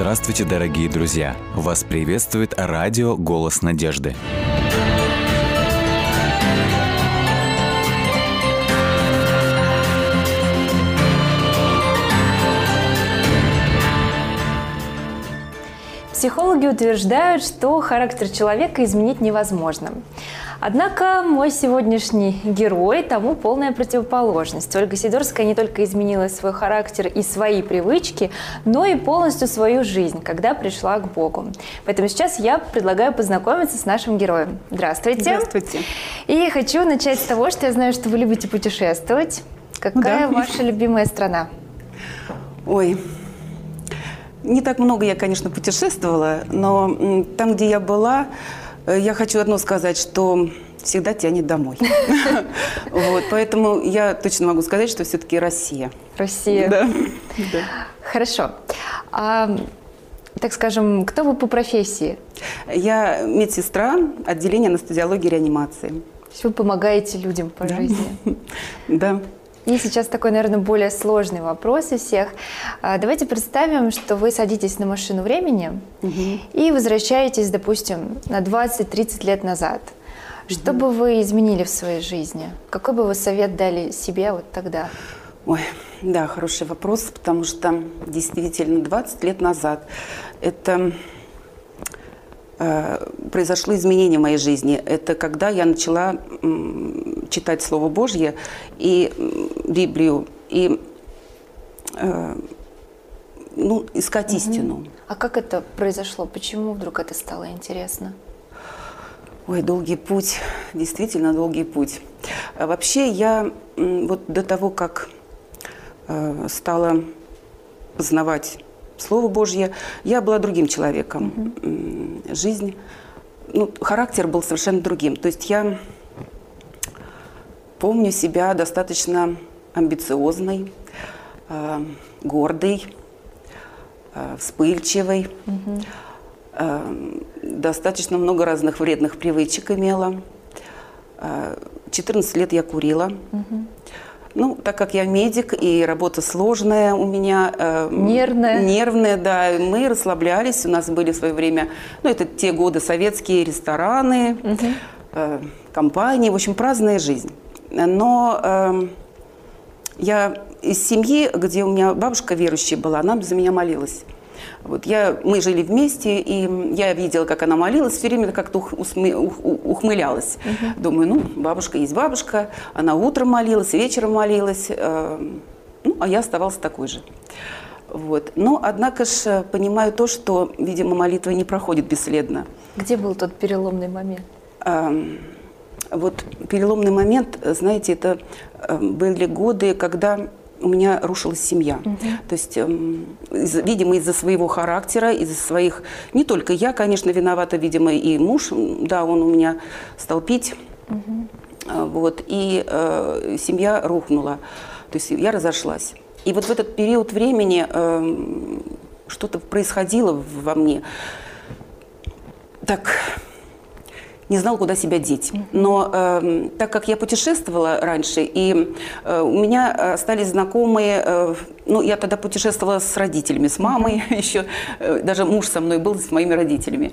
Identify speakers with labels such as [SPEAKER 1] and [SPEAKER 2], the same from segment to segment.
[SPEAKER 1] Здравствуйте, дорогие друзья! Вас приветствует радио «Голос надежды».
[SPEAKER 2] Психологи утверждают, что характер человека изменить невозможно. Однако мой сегодняшний герой тому полная противоположность. Ольга Сидорская не только изменила свой характер и свои привычки, но и полностью свою жизнь, когда пришла к Богу. Поэтому сейчас я предлагаю познакомиться с нашим героем. Здравствуйте.
[SPEAKER 3] Здравствуйте.
[SPEAKER 2] И хочу начать с того, что я знаю, что вы любите путешествовать. Какая
[SPEAKER 3] Да.
[SPEAKER 2] ваша любимая страна?
[SPEAKER 3] Ой, не так много я, конечно, путешествовала, но там, где я была, я хочу одно сказать, что всегда тянет домой. Вот, поэтому я точно могу сказать, что все-таки Россия.
[SPEAKER 2] Россия.
[SPEAKER 3] Да. Да.
[SPEAKER 2] Хорошо. А, так скажем, кто вы по профессии?
[SPEAKER 3] Я медсестра отделения анестезиологии и реанимации.
[SPEAKER 2] То есть вы помогаете людям по жизни.
[SPEAKER 3] Да.
[SPEAKER 2] И сейчас такой, наверное, более сложный вопрос из всех. А, Давайте представим, что вы садитесь на машину времени и возвращаетесь, допустим, на 20-30 лет назад. Что бы вы изменили в своей жизни? Какой бы вы совет дали себе вот тогда?
[SPEAKER 3] Ой, да, хороший вопрос, потому что действительно 20 лет назад это произошло изменение в моей жизни. Это когда я начала читать Слово Божье и Библию, и э, ну, искать истину.
[SPEAKER 2] А как это произошло? Почему вдруг это стало интересно?
[SPEAKER 3] Ой, долгий путь, действительно долгий путь. А вообще я вот до того, как э, стала познавать Слово Божье, я была другим человеком. М, Жизнь, ну, характер был совершенно другим. То есть я помню себя достаточно амбициозной, э, гордой, э, вспыльчивой. Э, достаточно много разных вредных привычек имела. Э, 14 лет я курила. Ну, так как я медик и работа сложная у меня. э,
[SPEAKER 2] Нервная.
[SPEAKER 3] Нервная, да. Мы расслаблялись. У нас были в свое время, ну, это те годы советские рестораны, э, компании. В общем, праздная жизнь. Но э, я из семьи, где у меня бабушка верующая была, она за меня молилась. Вот я, мы жили вместе, и я видела, как она молилась, все время как-то ух- усмы- ух- ухмылялась. Думаю, ну, бабушка есть бабушка, она утром молилась, вечером молилась, э, ну, а я оставалась такой же. Вот. Но, однако же, понимаю то, что, видимо, молитва не проходит бесследно.
[SPEAKER 2] Где был тот переломный момент?
[SPEAKER 3] Эм, Вот переломный момент, э, знаете, это э, были годы, когда у меня рушилась семья. То есть, эм, видимо, из-за своего характера, из-за своих... Не только я, конечно, виновата, видимо, и муж, да, он у меня стал пить. А, Вот, и э, семья рухнула. То есть я разошлась. И вот в этот период времени эм, что-то происходило во мне. Так, не знала, куда себя деть. Но эм, так как я путешествовала раньше, и э, у меня остались знакомые, э, ну, я тогда путешествовала с родителями, с мамой еще, э, даже муж со мной был с моими родителями.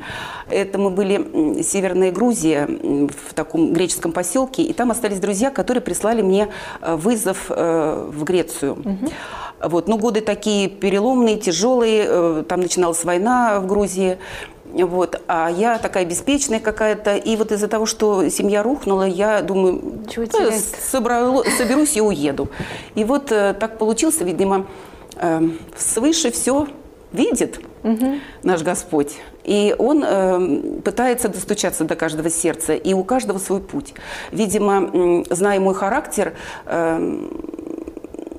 [SPEAKER 3] Это мы были м, Северная Грузия, м, в таком греческом поселке, и там остались друзья, которые прислали мне э, вызов э, в Грецию. Вот, ну, годы такие переломные, тяжелые, э, там начиналась война в Грузии. Вот. А я такая беспечная какая-то. И вот из-за того, что семья рухнула, я думаю, «Да,
[SPEAKER 2] терять-то?»
[SPEAKER 3] собрало- соберусь и уеду. И вот э, так получилось, видимо, э, свыше все видит наш Господь. И Он э, пытается достучаться до каждого сердца, и у каждого свой путь. Видимо, зная мой характер, э,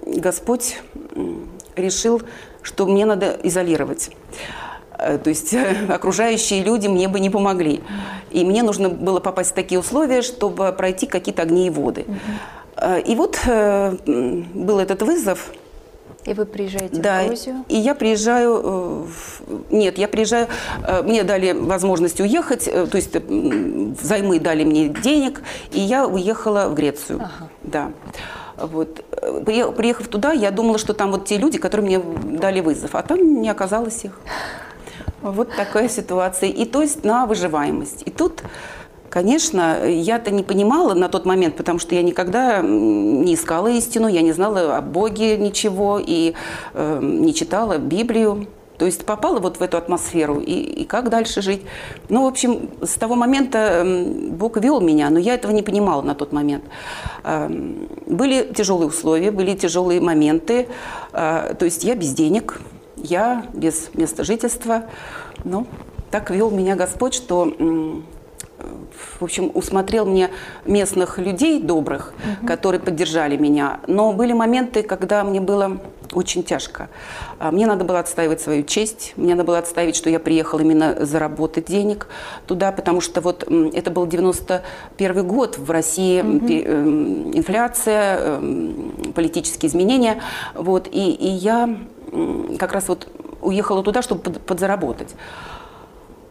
[SPEAKER 3] Господь решил, что мне надо изолировать. Э, То есть э, окружающие люди мне бы не помогли. И мне нужно было попасть в такие условия, чтобы пройти какие-то огни и воды. Э, И вот был этот вызов.
[SPEAKER 2] И вы приезжаете
[SPEAKER 3] Да,
[SPEAKER 2] в Грузию?
[SPEAKER 3] и я приезжаю, нет, я приезжаю, мне дали возможность уехать, то есть взаймы дали мне денег, и я уехала в Грецию.
[SPEAKER 2] Ага.
[SPEAKER 3] Да. Вот. Приехав туда, я думала, что там вот те люди, которые мне дали вызов, а там не оказалось их. Вот такая ситуация. И то есть на выживаемость. И тут Конечно, я-то не понимала на тот момент, потому что я никогда не искала истину, я не знала о Боге ничего и э, не читала Библию. То есть попала вот в эту атмосферу, и, и как дальше жить. Ну, в общем, с того момента Бог вел меня, но я этого не понимала на тот момент. Эм, были тяжелые условия, были тяжелые моменты. Э, то есть я без денег, я без места жительства. Ну, так вел меня Господь, что в общем, усмотрел мне местных людей добрых, угу. которые поддержали меня. Но были моменты, когда мне было очень тяжко. А, мне надо было отстаивать свою честь, мне надо было отставить, что я приехала именно заработать денег туда, потому что вот это был 91 год, в России угу. инфляция, эм, политические изменения, вот, и, и я как раз вот уехала туда, чтобы подзаработать.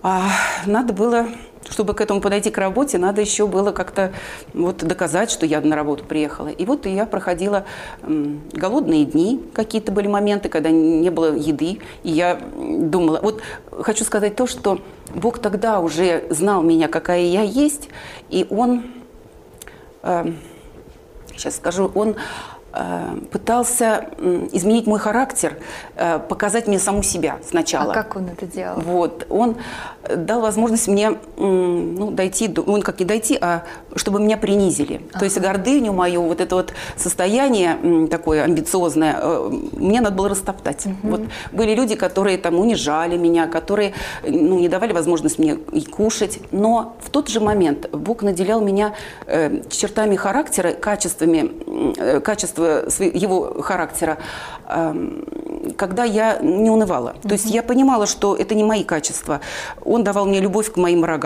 [SPEAKER 3] А надо было чтобы к этому подойти к работе, надо еще было как-то вот доказать, что я на работу приехала. И вот я проходила голодные дни, какие-то были моменты, когда не было еды, и я думала, вот хочу сказать то, что Бог тогда уже знал меня, какая я есть, и Он, сейчас скажу, Он пытался изменить мой характер, э, показать мне саму себя сначала.
[SPEAKER 2] А как он это делал?
[SPEAKER 3] Вот. Он дал возможность мне ну, дойти, он как не дойти, а чтобы меня принизили. Ага. То есть гордыню мою, вот это вот состояние такое амбициозное, э, мне надо было растоптать. Угу. Вот были люди, которые там унижали меня, которые ну, не давали возможность мне и кушать. Но в тот же момент Бог наделял меня чертами характера, качествами, э, качества его характера, когда я не унывала. То есть я понимала, что это не мои качества. Он давал мне любовь к моим врагам,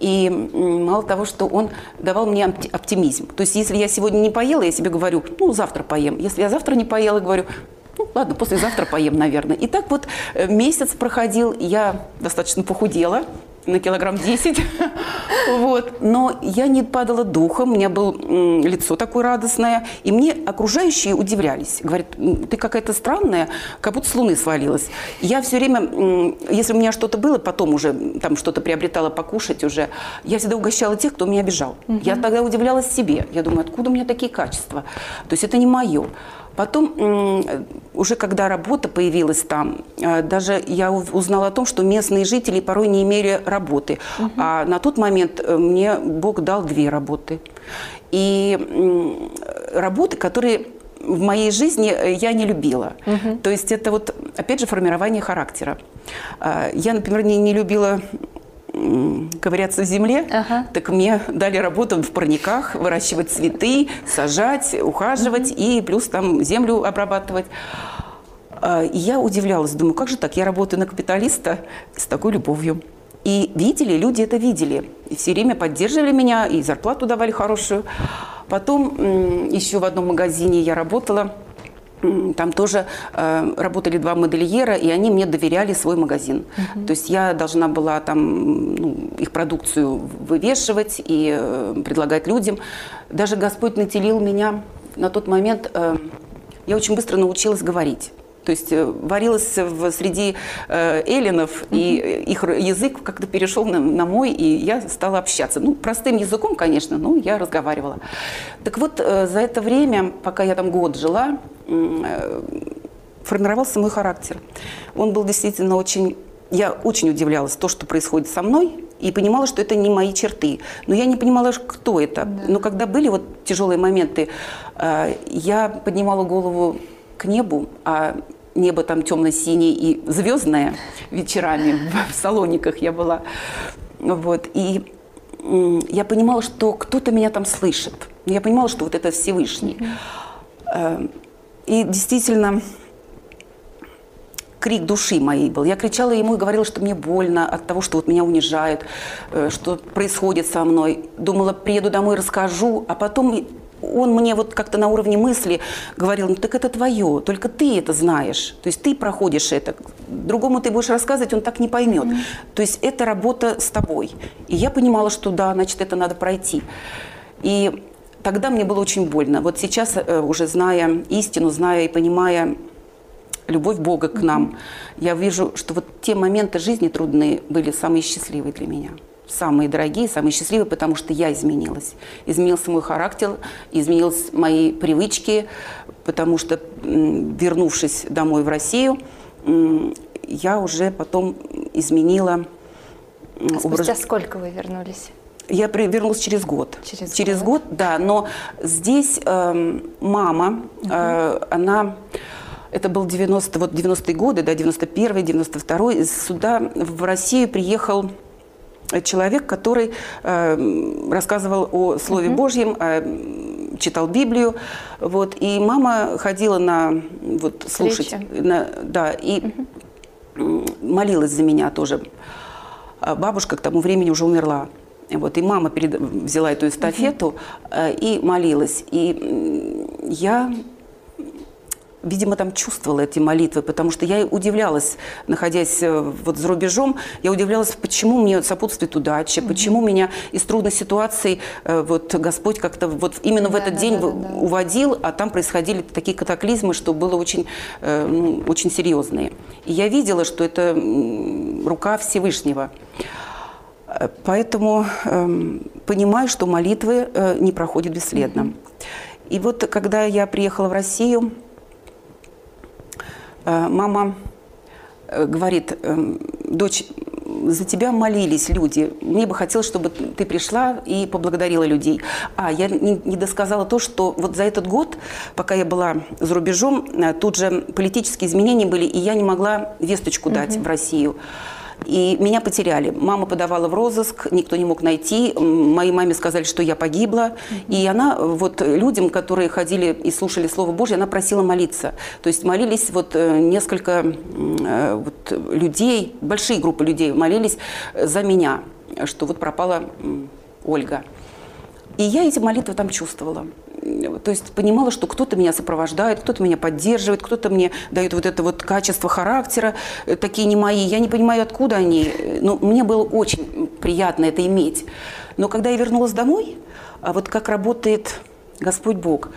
[SPEAKER 3] и мало того, что он давал мне оптимизм. То есть если я сегодня не поела, я себе говорю, ну, завтра поем. Если я завтра не поела, говорю, ну, ладно, послезавтра поем, наверное. И так вот э, месяц проходил, я достаточно похудела, на килограмм 10. вот. Но я не падала духом, у меня было лицо такое радостное. И мне окружающие удивлялись. Говорят, ты какая-то странная, как будто с луны свалилась. Я все время, если у меня что-то было, потом уже там что-то приобретала покушать уже, я всегда угощала тех, кто меня обижал. Угу. Я тогда удивлялась себе. Я думаю, откуда у меня такие качества? То есть это не мое. Потом, уже когда работа появилась там, э, даже я узнала о том, что местные жители порой не имели работы. Угу. А на тот момент э, мне Бог дал две работы. И работы, которые в моей жизни э, я не любила. Угу. То есть это вот, опять же, формирование характера. Я, например, не, не любила ковыряться в земле, ага. так мне дали работу в парниках, выращивать цветы, сажать, ухаживать угу. и плюс там землю обрабатывать. А, и я удивлялась, думаю, как же так, я работаю на капиталиста с такой любовью. И видели, люди это видели. И все время поддерживали меня, и зарплату давали хорошую. Потом еще в одном магазине я работала – там тоже э, работали два модельера, и они мне доверяли свой магазин. Угу. То есть я должна была там ну, их продукцию вывешивать и э, предлагать людям. Даже Господь наделил меня на тот момент, э, я очень быстро научилась говорить. То есть э, варилась в, среди э, эллинов, mm-hmm. и их язык как-то перешел на, на мой, и я стала общаться. Ну, простым языком, конечно, но я разговаривала. Так вот, э, за это время, пока я там год жила, формировался мой характер. Он был действительно очень... Я очень удивлялась то, что происходит со мной, и понимала, что это не мои черты. Но я не понимала, кто это. Да. Но когда были вот тяжелые моменты, э, я поднимала голову к небу, а небо там темно-синее и звездное вечерами в салониках я была. Вот. И я понимала, что кто-то меня там слышит. Я понимала, что вот это Всевышний. Mm-hmm. И действительно, крик души моей был. Я кричала ему и говорила, что мне больно от того, что вот меня унижают, э, что происходит со мной. Думала, приеду домой, расскажу, а потом он мне вот как-то на уровне мысли говорил, ну так это твое, только ты это знаешь. То есть ты проходишь это. Другому ты будешь рассказывать, он так не поймет. Mm-hmm. То есть это работа с тобой. И я понимала, что да, значит, это надо пройти. И тогда мне было очень больно. Вот сейчас, э, уже зная истину, зная и понимая любовь Бога к нам, я вижу, что вот те моменты жизни трудные были самые счастливые для меня. Самые дорогие, самые счастливые, потому что я изменилась. Изменился мой характер, изменились мои привычки, потому что, вернувшись домой в Россию, я уже потом изменила
[SPEAKER 2] Спустя образ... сколько вы вернулись?
[SPEAKER 3] Я вернулась через год. Через, через год? год, да. Но здесь э, мама, э, она это был 90, вот 90-е годы, да, 91-й, 92-й, сюда, в Россию приехал человек, который э, рассказывал о Слове uh-huh. Божьем, э, читал Библию, вот, и мама ходила на, вот, слушать, на, да, и uh-huh. молилась за меня тоже. А бабушка к тому времени уже умерла. Вот, и мама перед, взяла эту эстафету uh-huh. и молилась. И я видимо, там чувствовала эти молитвы, потому что я удивлялась, находясь э, вот за рубежом, я удивлялась, почему мне сопутствует удача, mm-hmm. почему меня из трудной ситуации э, вот Господь как-то вот именно да, в этот да, день да, да, да. уводил, а там происходили такие катаклизмы, что было очень, ну, очень серьезные. И я видела, что это рука Всевышнего. Поэтому э, понимаю, что молитвы э, не проходят бесследно. И вот когда я приехала в Россию, Э, мама э, говорит, э, дочь, за тебя молились люди. Мне бы хотелось, чтобы ты пришла и поблагодарила людей. А, я не, не досказала то, что вот за этот год, пока я была за рубежом, тут же политические изменения были, и я не могла весточку дать угу. в Россию. И меня потеряли. Мама подавала в розыск, никто не мог найти. Моей маме сказали, что я погибла. И она вот людям, которые ходили и слушали Слово Божье, она просила молиться. То есть молились вот э, несколько э, вот людей, большие группы людей молились за меня, что вот пропала Ольга. И я эти молитвы там чувствовала то есть понимала, что кто-то меня сопровождает, кто-то меня поддерживает, кто-то мне дает вот это вот качество характера, э, такие не мои. Я не понимаю, откуда они, но мне было очень приятно это иметь. Но когда я вернулась домой, а вот как работает Господь Бог,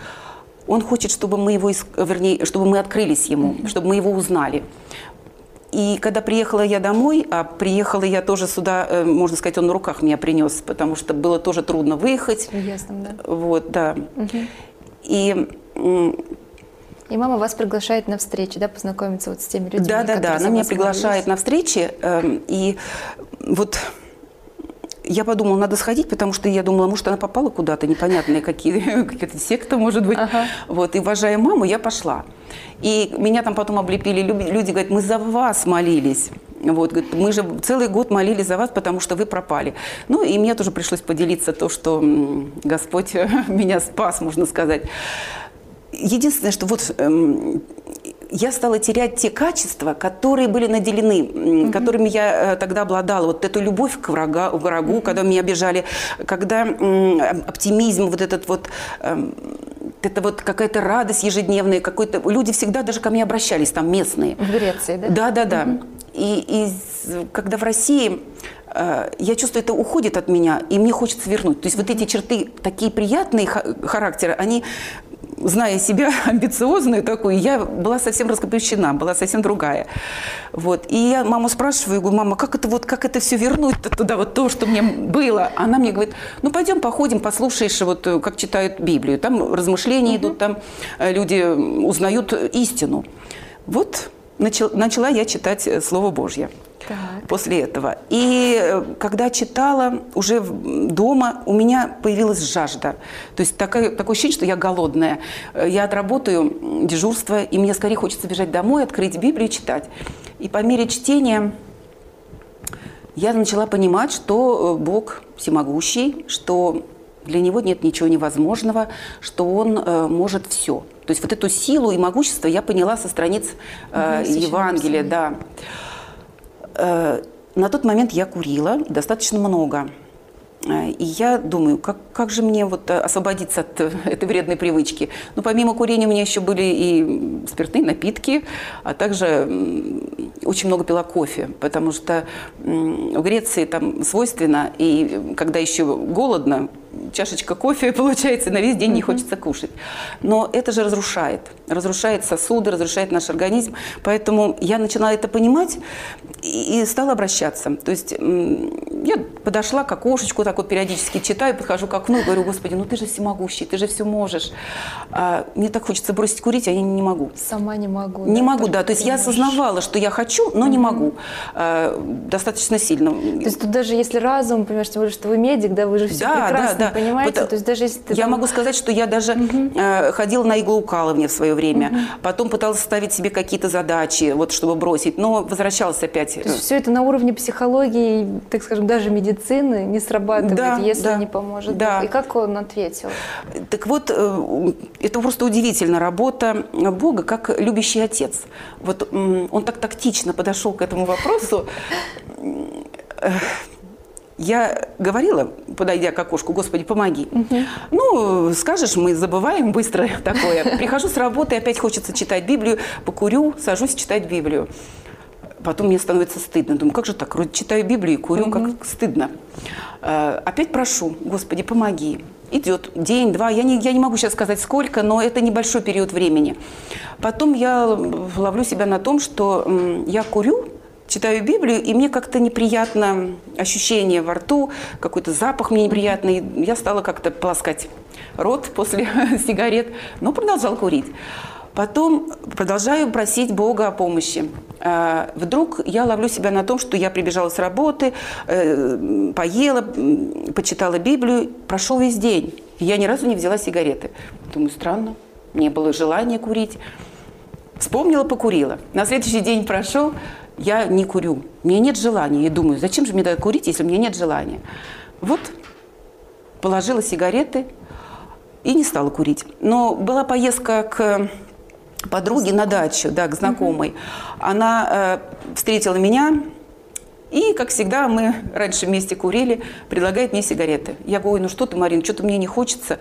[SPEAKER 3] Он хочет, чтобы мы его, вернее, чтобы мы открылись Ему, чтобы мы его узнали. И когда приехала я домой, а приехала я тоже сюда, э, можно сказать, он на руках меня принес, потому что было тоже трудно выехать.
[SPEAKER 2] Ясно, да.
[SPEAKER 3] Вот, да. Угу. И
[SPEAKER 2] и мама вас приглашает на встречи, да, познакомиться вот с теми людьми,
[SPEAKER 3] Да, да, да. Она меня приглашает на встречи. Э, и вот я подумала, надо сходить, потому что я думала, может, она попала куда-то, непонятные какие, какие-то секты, может быть. Ага. Вот, и уважая маму, я пошла. И меня там потом облепили люди, говорят, мы за вас молились. Вот, говорит, мы же целый год молились за вас, потому что вы пропали. Ну, и мне тоже пришлось поделиться то, что Господь меня спас, можно сказать. Единственное, что вот эм, я стала терять те качества, которые были наделены, mm-hmm. которыми я э, тогда обладала. Вот эту любовь к врага, врагу, mm-hmm. когда меня обижали, когда оптимизм, вот этот вот... Э, это вот какая-то радость ежедневная, какой-то... Люди всегда даже ко мне обращались, там местные.
[SPEAKER 2] В Греции, да?
[SPEAKER 3] Да, да, да. Угу. И, и когда в России э, я чувствую, это уходит от меня, и мне хочется вернуть. То есть вот эти черты, такие приятные характеры, они зная себя амбициозную такую, я была совсем раскопещена, была совсем другая. Вот. И я маму спрашиваю, говорю, мама, как это, вот, как это все вернуть туда, вот то, что мне было? Она мне говорит, ну пойдем походим, послушаешь, вот как читают Библию. Там размышления угу. идут, там э, люди узнают истину. Вот начала я читать Слово Божье так. после этого. И э, когда читала уже дома, у меня появилась жажда. То есть такое, такое ощущение, что я голодная. Э, я отработаю дежурство, и мне скорее хочется бежать домой, открыть Библию и читать. И по мере чтения я начала понимать, что э, Бог всемогущий, что для него нет ничего невозможного, что он э, может все. То есть вот эту силу и могущество я поняла со страниц э, Евангелия, да. Э, на тот момент я курила достаточно много. Э, и я думаю, как, как же мне вот э, освободиться от этой вредной привычки? Ну, помимо курения у меня еще были и спиртные напитки, а также очень много пила кофе, потому что в Греции там свойственно, и когда еще голодно, чашечка кофе получается, на весь день не хочется кушать. Но это же разрушает. Разрушает сосуды, разрушает наш организм. Поэтому я начала это понимать и, и стала обращаться. То есть я подошла к окошечку, так вот периодически читаю, подхожу к окну и говорю, Господи, ну ты же всемогущий, ты же все можешь. А, мне так хочется бросить курить, а я не могу.
[SPEAKER 2] Сама не могу.
[SPEAKER 3] Не да, могу, да. То есть я осознавала, что я хочу, но не могу. А, достаточно сильно.
[SPEAKER 2] То есть тут даже если разум, понимаешь, тем более, что вы медик, да, вы же все да, прекрасно да, понимаете. Вот,
[SPEAKER 3] то есть даже если ты... Я там... могу сказать, что я даже угу. э, ходила на иглоукалывание в свое время, угу. потом пыталась ставить себе какие-то задачи, вот чтобы бросить, но возвращалась опять. То
[SPEAKER 2] есть все это на уровне психологии, так скажем, даже медицины не срабатывает, да, если да, не поможет. Да. И как он ответил?
[SPEAKER 3] Так вот, э, это просто удивительно, работа Бога как любящий отец. Вот он так тактично подошел к этому вопросу. Я говорила, подойдя к окошку, Господи, помоги. Угу. Ну, скажешь, мы забываем быстро такое. Прихожу с работы, опять хочется читать Библию, покурю, сажусь читать Библию. Потом мне становится стыдно. Думаю, как же так? Вроде читаю Библию и курю, угу. как стыдно. А, опять прошу, Господи, помоги. Идет день, два, я не, я не могу сейчас сказать сколько, но это небольшой период времени. Потом я ловлю себя на том, что я курю, читаю Библию, и мне как-то неприятно ощущение во рту, какой-то запах мне неприятный. Я стала как-то полоскать рот после сигарет, но продолжал курить. Потом продолжаю просить Бога о помощи. А, вдруг я ловлю себя на том, что я прибежала с работы, э, поела, почитала Библию, прошел весь день. я ни разу не взяла сигареты. Думаю, странно, не было желания курить. Вспомнила, покурила. На следующий день прошел, я не курю. Мне нет желания. И думаю, зачем же мне тогда курить, если у меня нет желания? Вот положила сигареты и не стала курить. Но была поездка к подруге на дачу, да, к знакомой. Она э, встретила меня, и, как всегда, мы раньше вместе курили, предлагает мне сигареты. Я говорю, ну что ты, Марин, что-то мне не хочется.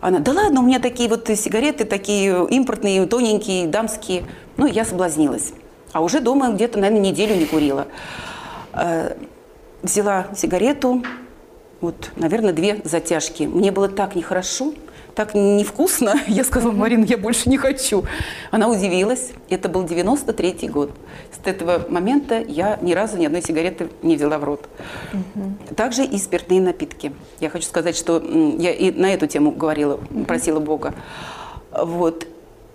[SPEAKER 3] Она, да ладно, у меня такие вот сигареты, такие импортные, тоненькие, дамские. Ну, я соблазнилась. А уже дома где-то, наверное, неделю не курила. Э, взяла сигарету, вот, наверное, две затяжки. Мне было так нехорошо так невкусно. Я сказала, Марина, я больше не хочу. Она удивилась. Это был 93-й год. С этого момента я ни разу ни одной сигареты не взяла в рот. Угу. Также и спиртные напитки. Я хочу сказать, что я и на эту тему говорила, просила Бога. Вот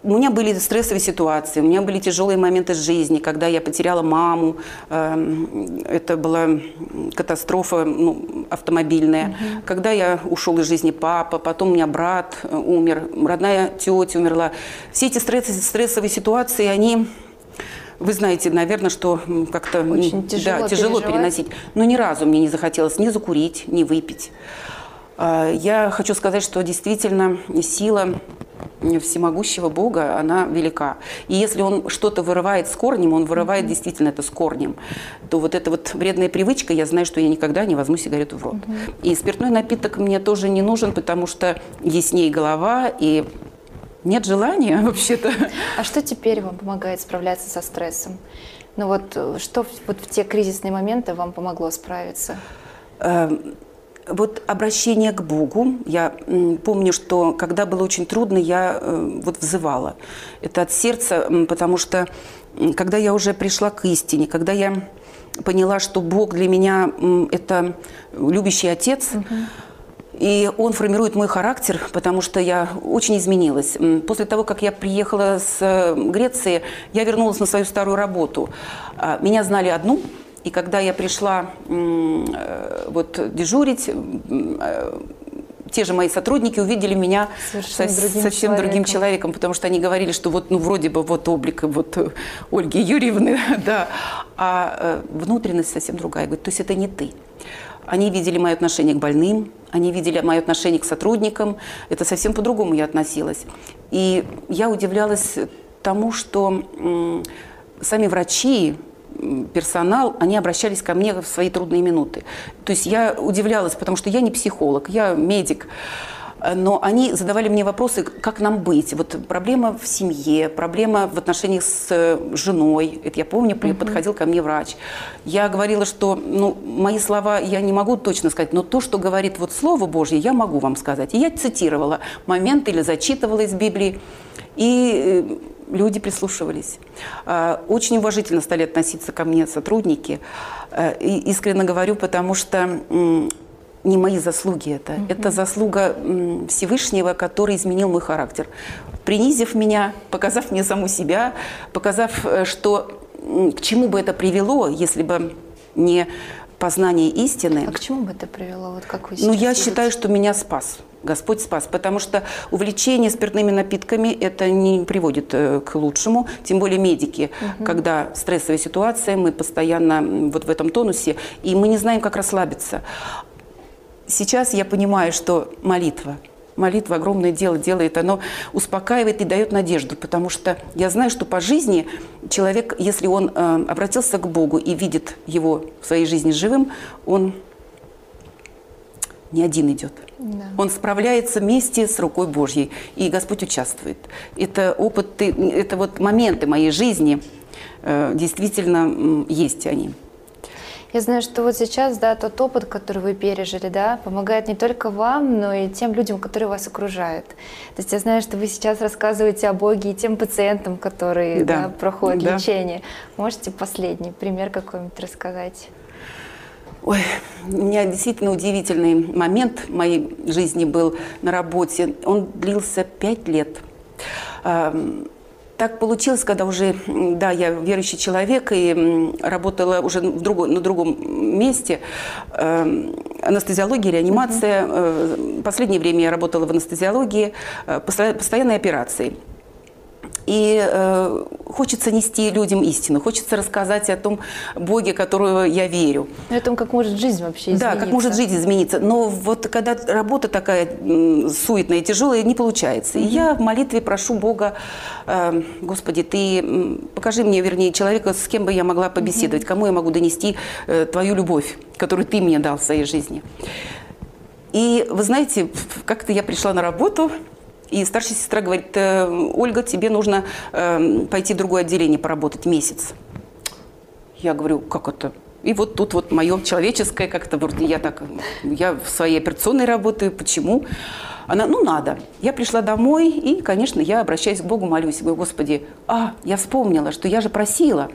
[SPEAKER 3] у меня были стрессовые ситуации, у меня были тяжелые моменты жизни, когда я потеряла маму, эм, это была катастрофа ну, автомобильная, угу. когда я ушел из жизни папа, потом у меня брат умер, родная тетя умерла. Все эти стрессовые ситуации, они вы знаете, наверное, что как-то
[SPEAKER 2] тяжело,
[SPEAKER 3] да, тяжело переносить. Но ни разу мне не захотелось ни закурить, ни выпить. А, я хочу сказать, что действительно сила всемогущего Бога, она велика. И если он что-то вырывает с корнем, он вырывает mm-hmm. действительно это с корнем, то вот эта вот вредная привычка, я знаю, что я никогда не возьму сигарету в рот. Mm-hmm. И спиртной напиток мне тоже не нужен, потому что яснее голова и нет желания вообще-то.
[SPEAKER 2] А что теперь вам помогает справляться со стрессом? Ну вот что вот в те кризисные моменты вам помогло справиться?
[SPEAKER 3] Вот обращение к Богу, я помню, что когда было очень трудно, я э, вот взывала. Это от сердца, потому что когда я уже пришла к истине, когда я поняла, что Бог для меня это любящий отец, угу. И он формирует мой характер, потому что я очень изменилась. После того, как я приехала с э, Греции, я вернулась на свою старую работу. А, меня знали одну, и когда я пришла э, вот дежурить, э, те же мои сотрудники увидели меня
[SPEAKER 2] Совершенно
[SPEAKER 3] со,
[SPEAKER 2] другим
[SPEAKER 3] совсем
[SPEAKER 2] человеком.
[SPEAKER 3] другим человеком, потому что они говорили, что вот, ну, вроде бы вот облик вот Ольги Юрьевны, да, а э, внутренность совсем другая. Говорит, то есть это не ты. Они видели мое отношение к больным, они видели мое отношение к сотрудникам. Это совсем по-другому я относилась. И я удивлялась тому, что сами врачи, персонал, они обращались ко мне в свои трудные минуты. То есть я удивлялась, потому что я не психолог, я медик. Э, но они задавали мне вопросы, как нам быть. Вот проблема в семье, проблема в отношениях с э, женой. Это я помню, угу. подходил ко мне врач. Я говорила, что ну, мои слова я не могу точно сказать, но то, что говорит вот Слово Божье, я могу вам сказать. И я цитировала момент или зачитывала из Библии. И э, люди прислушивались. Очень уважительно стали относиться ко мне сотрудники. И искренне говорю, потому что не мои заслуги это. Угу. Это заслуга Всевышнего, который изменил мой характер. Принизив меня, показав мне саму себя, показав, э, что к чему бы это привело, если бы не познание истины.
[SPEAKER 2] А к чему бы это привело? Вот как вы
[SPEAKER 3] ну, я видите? считаю, что меня спас. Господь спас, потому что увлечение спиртными напитками это не приводит э, к лучшему, тем более медики, угу. когда стрессовая ситуация, мы постоянно вот в этом тонусе, и мы не знаем, как расслабиться. Сейчас я понимаю, что молитва, молитва огромное дело делает, оно успокаивает и дает надежду, потому что я знаю, что по жизни человек, если он э, обратился к Богу и видит его в своей жизни живым, он не один идет. Да. Он справляется вместе с рукой Божьей, и Господь участвует. Это опыты, это вот моменты моей жизни, э, действительно есть они.
[SPEAKER 2] Я знаю, что вот сейчас, да, тот опыт, который вы пережили, да, помогает не только вам, но и тем людям, которые вас окружают. То есть я знаю, что вы сейчас рассказываете о Боге и тем пациентам, которые да. Да, проходят да. лечение. Можете последний пример какой-нибудь рассказать?
[SPEAKER 3] Ой, у меня действительно удивительный момент в моей жизни был на работе. Он длился пять лет так получилось, когда уже, да, я верующий человек и работала уже в другой, на другом месте. Э, анестезиология, реанимация. Uh-huh. Последнее время я работала в анестезиологии, э, постоянные операции. И э, хочется нести людям истину, хочется рассказать о том Боге, которого я верю.
[SPEAKER 2] О том, как может жизнь вообще измениться.
[SPEAKER 3] Да, как может жизнь измениться. Но вот когда работа такая суетная и тяжелая, не получается. Mm-hmm. И я в молитве прошу Бога, э, Господи, Ты покажи мне, вернее, человека, с кем бы я могла побеседовать, mm-hmm. кому я могу донести э, Твою любовь, которую Ты мне дал в своей жизни. И вы знаете, как-то я пришла на работу, и старшая сестра говорит, «Э, Ольга, тебе нужно э, пойти в другое отделение поработать месяц. Я говорю, как это? И вот тут вот мое человеческое как-то, вроде я так, я в своей операционной работаю, почему? Она, ну, надо. Я пришла домой, и, конечно, я обращаюсь к Богу, молюсь. Говорю, Господи, а, я вспомнила, что я же просила.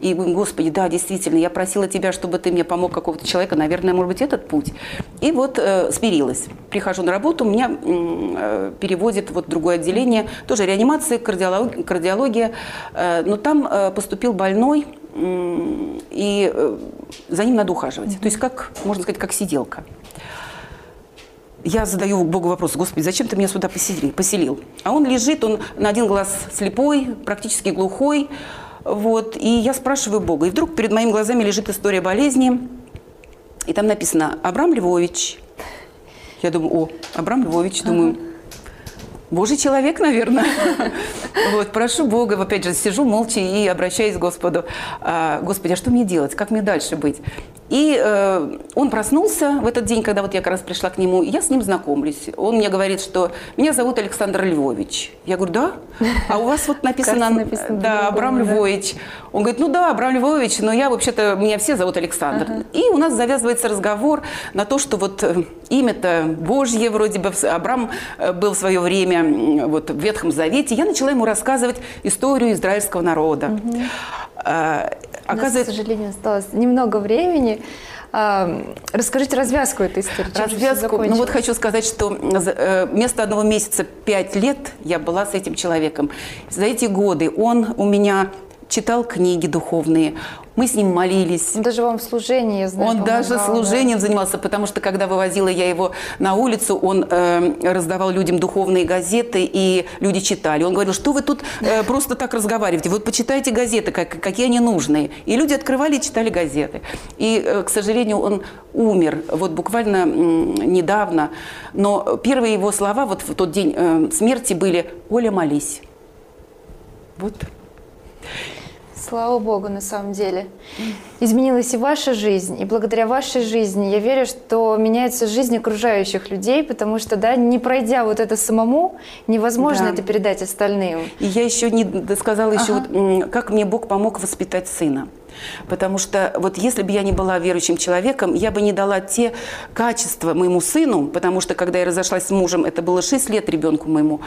[SPEAKER 3] И говорю, Господи, да, действительно, я просила Тебя, чтобы Ты мне помог какого-то человека, наверное, может быть, этот путь. И вот э, смирилась. Прихожу на работу, меня э, переводят вот другое отделение, тоже реанимация, кардиология, кардиология э, но там э, поступил больной, и э, за ним надо ухаживать. Mm-hmm. То есть, как, можно сказать, как сиделка я задаю Богу вопрос, Господи, зачем ты меня сюда поселил? А он лежит, он на один глаз слепой, практически глухой. Вот, и я спрашиваю Бога. И вдруг перед моими глазами лежит история болезни. И там написано «Абрам Львович». Я думаю, о, Абрам Львович, думаю, Божий человек, наверное. Вот, прошу Бога, опять же, сижу молча и обращаюсь к Господу. «А, Господи, а что мне делать? Как мне дальше быть? И э, он проснулся в этот день, когда вот я как раз пришла к нему, и я с ним знакомлюсь. Он мне говорит, что меня зовут Александр Львович. Я говорю, да? А у вас вот написано, написано да, Абрам Львович. Он говорит, ну да, Абрам Львович, но я вообще-то, меня все зовут Александр. Ага. И у нас завязывается разговор на то, что вот э, имя-то Божье вроде бы, Абрам э, был в свое время вот в Ветхом Завете. Я начала ему рассказывать историю израильского народа. Угу.
[SPEAKER 2] Оказывается... к сожалению, осталось немного времени. А, расскажите развязку этой истории.
[SPEAKER 3] развязку. Ну вот хочу сказать, что э, вместо одного месяца пять лет я была с этим человеком. За эти годы он у меня читал книги духовные, мы с ним молились.
[SPEAKER 2] Он даже вам в служении, я знаю,
[SPEAKER 3] Он помогал, даже служением да? занимался, потому что когда вывозила я его на улицу, он э, раздавал людям духовные газеты, и люди читали. Он говорил, что вы тут э, просто так разговариваете, вот почитайте газеты, как, какие они нужные. И люди открывали и читали газеты. И, э, к сожалению, он умер вот буквально э, недавно. Но первые его слова вот в тот день э, смерти были «Оля, молись». Вот.
[SPEAKER 2] Слава Богу, на самом деле. Изменилась и ваша жизнь, и благодаря вашей жизни я верю, что меняется жизнь окружающих людей, потому что, да, не пройдя вот это самому, невозможно
[SPEAKER 3] Да.
[SPEAKER 2] это передать остальным.
[SPEAKER 3] И я еще не сказала еще,
[SPEAKER 2] Ага.
[SPEAKER 3] вот, м, как мне Бог помог воспитать сына. Потому что вот если бы я не была верующим человеком, я бы не дала те качества моему сыну, потому что когда я разошлась с мужем, это было 6 лет ребенку моему,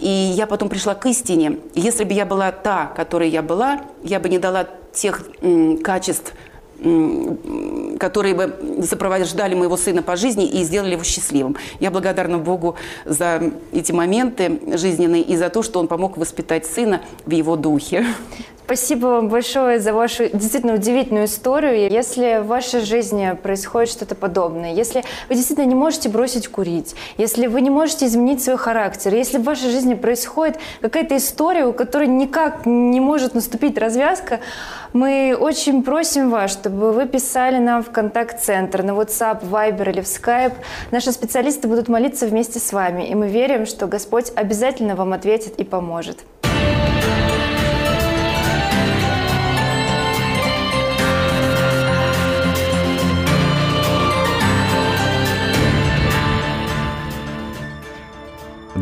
[SPEAKER 3] и я потом пришла к истине. Если бы я была та, которой я была, я бы не дала тех м, качеств, которые бы сопровождали моего сына по жизни и сделали его счастливым. Я благодарна Богу за эти моменты жизненные и за то, что Он помог воспитать сына в его духе.
[SPEAKER 2] Спасибо вам большое за вашу действительно удивительную историю. Если в вашей жизни происходит что-то подобное, если вы действительно не можете бросить курить, если вы не можете изменить свой характер, если в вашей жизни происходит какая-то история, у которой никак не может наступить развязка, мы очень просим вас, чтобы вы писали нам в контакт-центр, на WhatsApp, Viber или в Skype. Наши специалисты будут молиться вместе с вами, и мы верим, что Господь обязательно вам ответит и поможет.